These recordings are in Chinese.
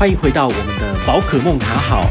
欢迎回到我们的宝可梦卡好。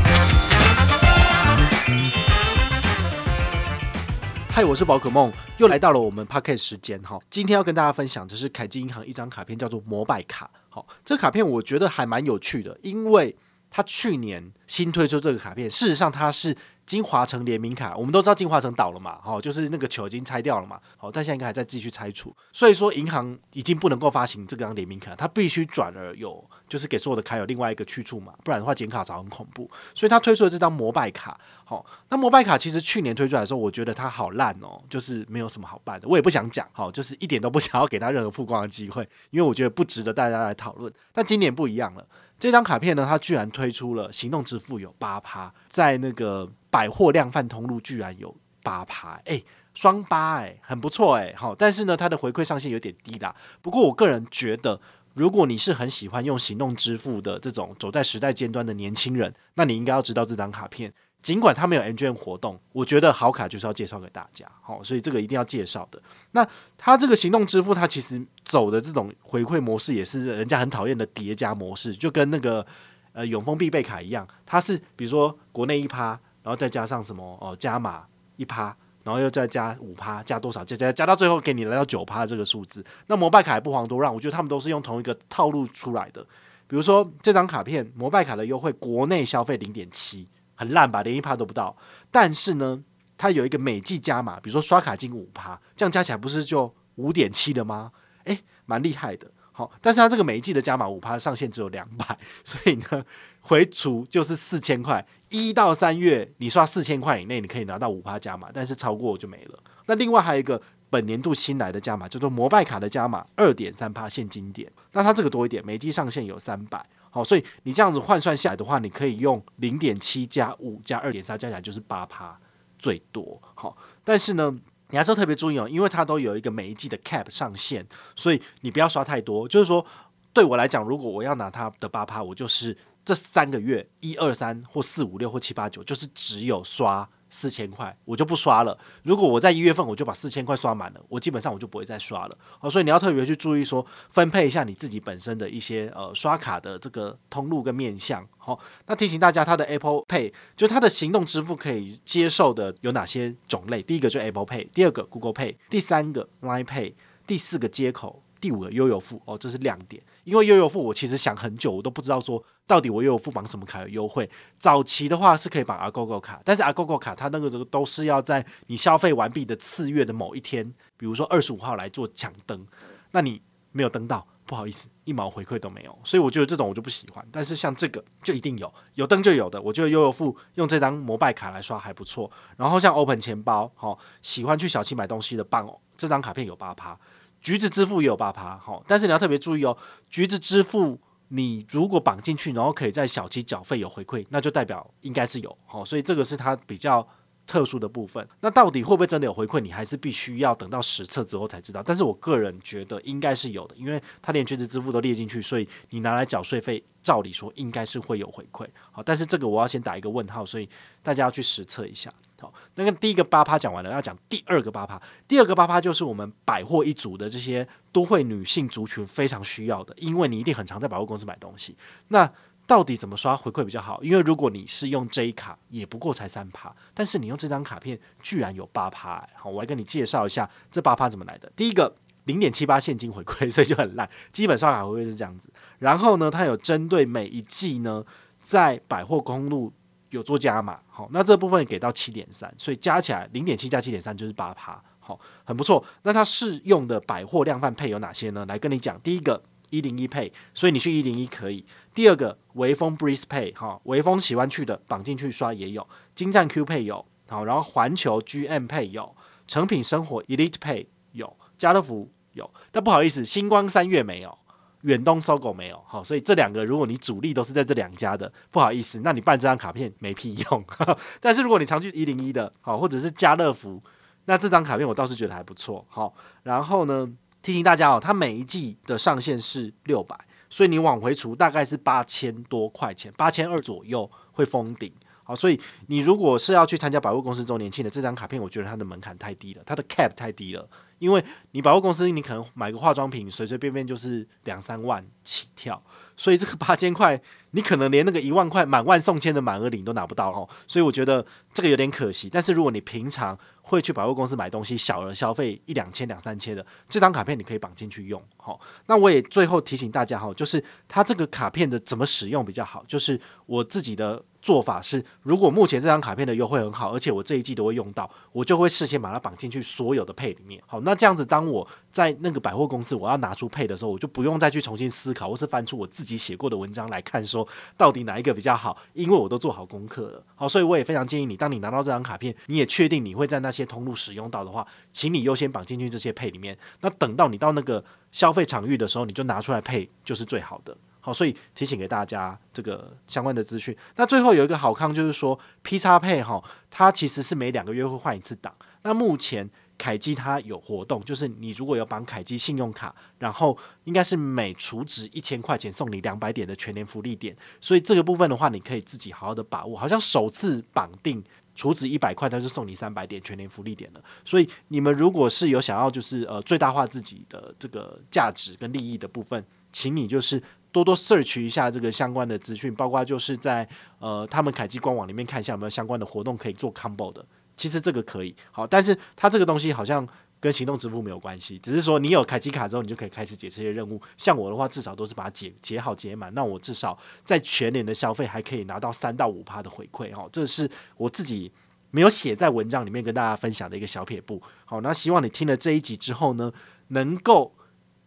嗨，我是宝可梦，又来到了我们 Podcast 时间哈。今天要跟大家分享的是凯基银行一张卡片，叫做摩拜卡。好，这卡片我觉得还蛮有趣的，因为它去年新推出这个卡片，事实上它是。金华城联名卡，我们都知道金华城倒了嘛，好，就是那个球已经拆掉了嘛，好，但现在应该还在继续拆除，所以说银行已经不能够发行这张联名卡，它必须转而有，就是给所有的卡有另外一个去处嘛，不然的话剪卡槽很恐怖，所以他推出了这张摩拜卡，好，那摩拜卡其实去年推出来的时候，我觉得它好烂哦，就是没有什么好办的，我也不想讲，好，就是一点都不想要给他任何曝光的机会，因为我觉得不值得大家来讨论，但今年不一样了。这张卡片呢，它居然推出了行动支付有八趴，在那个百货量贩通路居然有八趴，哎，双八哎，很不错哎，好，但是呢，它的回馈上限有点低啦。不过我个人觉得，如果你是很喜欢用行动支付的这种走在时代尖端的年轻人，那你应该要知道这张卡片。尽管它没有 ngm 活动，我觉得好卡就是要介绍给大家，好，所以这个一定要介绍的。那它这个行动支付，它其实走的这种回馈模式，也是人家很讨厌的叠加模式，就跟那个呃永丰必备卡一样，它是比如说国内一趴，然后再加上什么哦加码一趴，然后又再加五趴，加多少加加加到最后给你来到九趴这个数字。那摩拜卡也不遑多让，我觉得他们都是用同一个套路出来的。比如说这张卡片摩拜卡的优惠，国内消费零点七。很烂吧，连一趴都不到。但是呢，它有一个每季加码，比如说刷卡金五趴，这样加起来不是就五点七了吗？诶，蛮厉害的。好，但是它这个每一季的加码五趴上限只有两百，所以呢，回除就是四千块。一到三月你刷四千块以内，你可以拿到五趴加码，但是超过就没了。那另外还有一个本年度新来的加码，叫做摩拜卡的加码二点三趴现金点。那它这个多一点，每季上限有三百。好，所以你这样子换算下来的话，你可以用零点七加五加二点三加起来就是八趴最多。好，但是呢，你还是要特别注意哦，因为它都有一个每一季的 cap 上限，所以你不要刷太多。就是说，对我来讲，如果我要拿它的八趴，我就是这三个月一二三或四五六或七八九，就是只有刷。四千块，我就不刷了。如果我在一月份我就把四千块刷满了，我基本上我就不会再刷了。好，所以你要特别去注意说，分配一下你自己本身的一些呃刷卡的这个通路跟面向。好，那提醒大家，它的 Apple Pay 就它的行动支付可以接受的有哪些种类？第一个就 Apple Pay，第二个 Google Pay，第三个 Line Pay，第四个接口，第五个悠游付。哦，这是亮点。因为悠游付，我其实想很久，我都不知道说到底我悠游付绑什么卡有优惠。早期的话是可以绑 Agogo 卡，但是 Agogo 卡它那个都是要在你消费完毕的次月的某一天，比如说二十五号来做抢登，那你没有登到，不好意思，一毛回馈都没有。所以我觉得这种我就不喜欢。但是像这个就一定有，有登就有的。我觉得悠游付用这张摩拜卡来刷还不错。然后像 Open 钱包，好喜欢去小七买东西的办哦，这张卡片有八趴。橘子支付也有八趴，好，但是你要特别注意哦。橘子支付你如果绑进去，然后可以在小七缴费有回馈，那就代表应该是有，好，所以这个是它比较特殊的部分。那到底会不会真的有回馈，你还是必须要等到实测之后才知道。但是我个人觉得应该是有的，因为它连橘子支付都列进去，所以你拿来缴税费，照理说应该是会有回馈。好，但是这个我要先打一个问号，所以大家要去实测一下。好，那个第一个八趴讲完了，要讲第二个八趴。第二个八趴就是我们百货一族的这些都会女性族群非常需要的，因为你一定很常在百货公司买东西。那到底怎么刷回馈比较好？因为如果你是用 J 卡，也不过才三趴，但是你用这张卡片居然有八趴，好，我来跟你介绍一下这八趴怎么来的。第一个零点七八现金回馈，所以就很烂，基本刷卡回馈是这样子。然后呢，它有针对每一季呢，在百货公路。有做加码，好，那这部分给到七点三，所以加起来零点七加七点三就是八趴，好，很不错。那它适用的百货量贩配有哪些呢？来跟你讲，第一个一零一配，所以你去一零一可以。第二个微风 Breeze Pay，哈，微风喜欢去的绑进去刷也有。金站 Q 配有，好，然后环球 GM 配有，成品生活 Elite Pay 有，家乐福有，但不好意思，星光三月没有。远东搜狗没有，好，所以这两个如果你主力都是在这两家的，不好意思，那你办这张卡片没屁用。但是如果你常去一零一的，好，或者是家乐福，那这张卡片我倒是觉得还不错，好。然后呢，提醒大家哦，它每一季的上限是六百，所以你往回除大概是八千多块钱，八千二左右会封顶。好，所以你如果是要去参加百货公司周年庆的这张卡片，我觉得它的门槛太低了，它的 cap 太低了。因为你百货公司，你可能买个化妆品，随随便便就是两三万起跳，所以这个八千块，你可能连那个一万块满万送千的满额礼都拿不到哦。所以我觉得这个有点可惜。但是如果你平常会去百货公司买东西，小额消费一两千、两三千的，这张卡片你可以绑进去用。好，那我也最后提醒大家哈，就是它这个卡片的怎么使用比较好，就是我自己的。做法是，如果目前这张卡片的优惠很好，而且我这一季都会用到，我就会事先把它绑进去所有的配里面。好，那这样子，当我在那个百货公司我要拿出配的时候，我就不用再去重新思考，或是翻出我自己写过的文章来看，说到底哪一个比较好，因为我都做好功课了。好，所以我也非常建议你，当你拿到这张卡片，你也确定你会在那些通路使用到的话，请你优先绑进去这些配里面。那等到你到那个消费场域的时候，你就拿出来配，就是最好的。好，所以提醒给大家这个相关的资讯。那最后有一个好康，就是说 P 叉配哈，它其实是每两个月会换一次档。那目前凯基它有活动，就是你如果有绑凯基信用卡，然后应该是每储值一千块钱送你两百点的全年福利点。所以这个部分的话，你可以自己好好的把握。好像首次绑定储值一百块，它就送你三百点全年福利点了。所以你们如果是有想要就是呃最大化自己的这个价值跟利益的部分，请你就是。多多 search 一下这个相关的资讯，包括就是在呃他们凯基官网里面看一下有没有相关的活动可以做 combo 的。其实这个可以好，但是它这个东西好像跟行动支付没有关系，只是说你有凯基卡之后，你就可以开始解这些任务。像我的话，至少都是把它解解好解满，那我至少在全年的消费还可以拿到三到五趴的回馈哈。这是我自己没有写在文章里面跟大家分享的一个小撇步。好，那希望你听了这一集之后呢，能够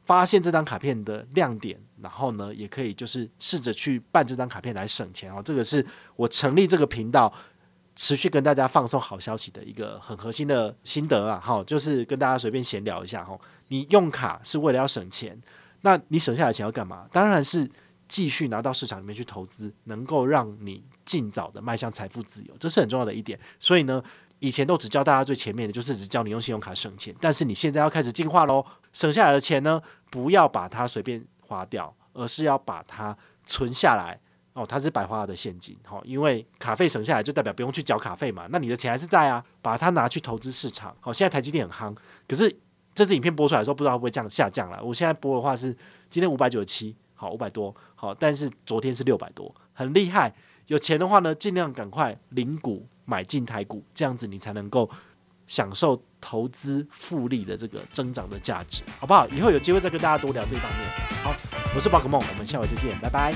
发现这张卡片的亮点。然后呢，也可以就是试着去办这张卡片来省钱哦。这个是我成立这个频道，持续跟大家放送好消息的一个很核心的心得啊。哈，就是跟大家随便闲聊一下哈。你用卡是为了要省钱，那你省下来钱要干嘛？当然是继续拿到市场里面去投资，能够让你尽早的迈向财富自由，这是很重要的一点。所以呢，以前都只教大家最前面的，就是只教你用信用卡省钱。但是你现在要开始进化喽，省下来的钱呢，不要把它随便。花掉，而是要把它存下来哦。它是白花的现金，好，因为卡费省下来就代表不用去缴卡费嘛。那你的钱还是在啊，把它拿去投资市场。好，现在台积电很夯，可是这支影片播出来的时候，不知道会不会降下降了。我现在播的话是今天五百九十七，好，五百多，好，但是昨天是六百多，很厉害。有钱的话呢，尽量赶快领股买进台股，这样子你才能够享受投资复利的这个增长的价值，好不好？以后有机会再跟大家多聊这一方面。好，我是宝可梦，我们下回再见，拜拜。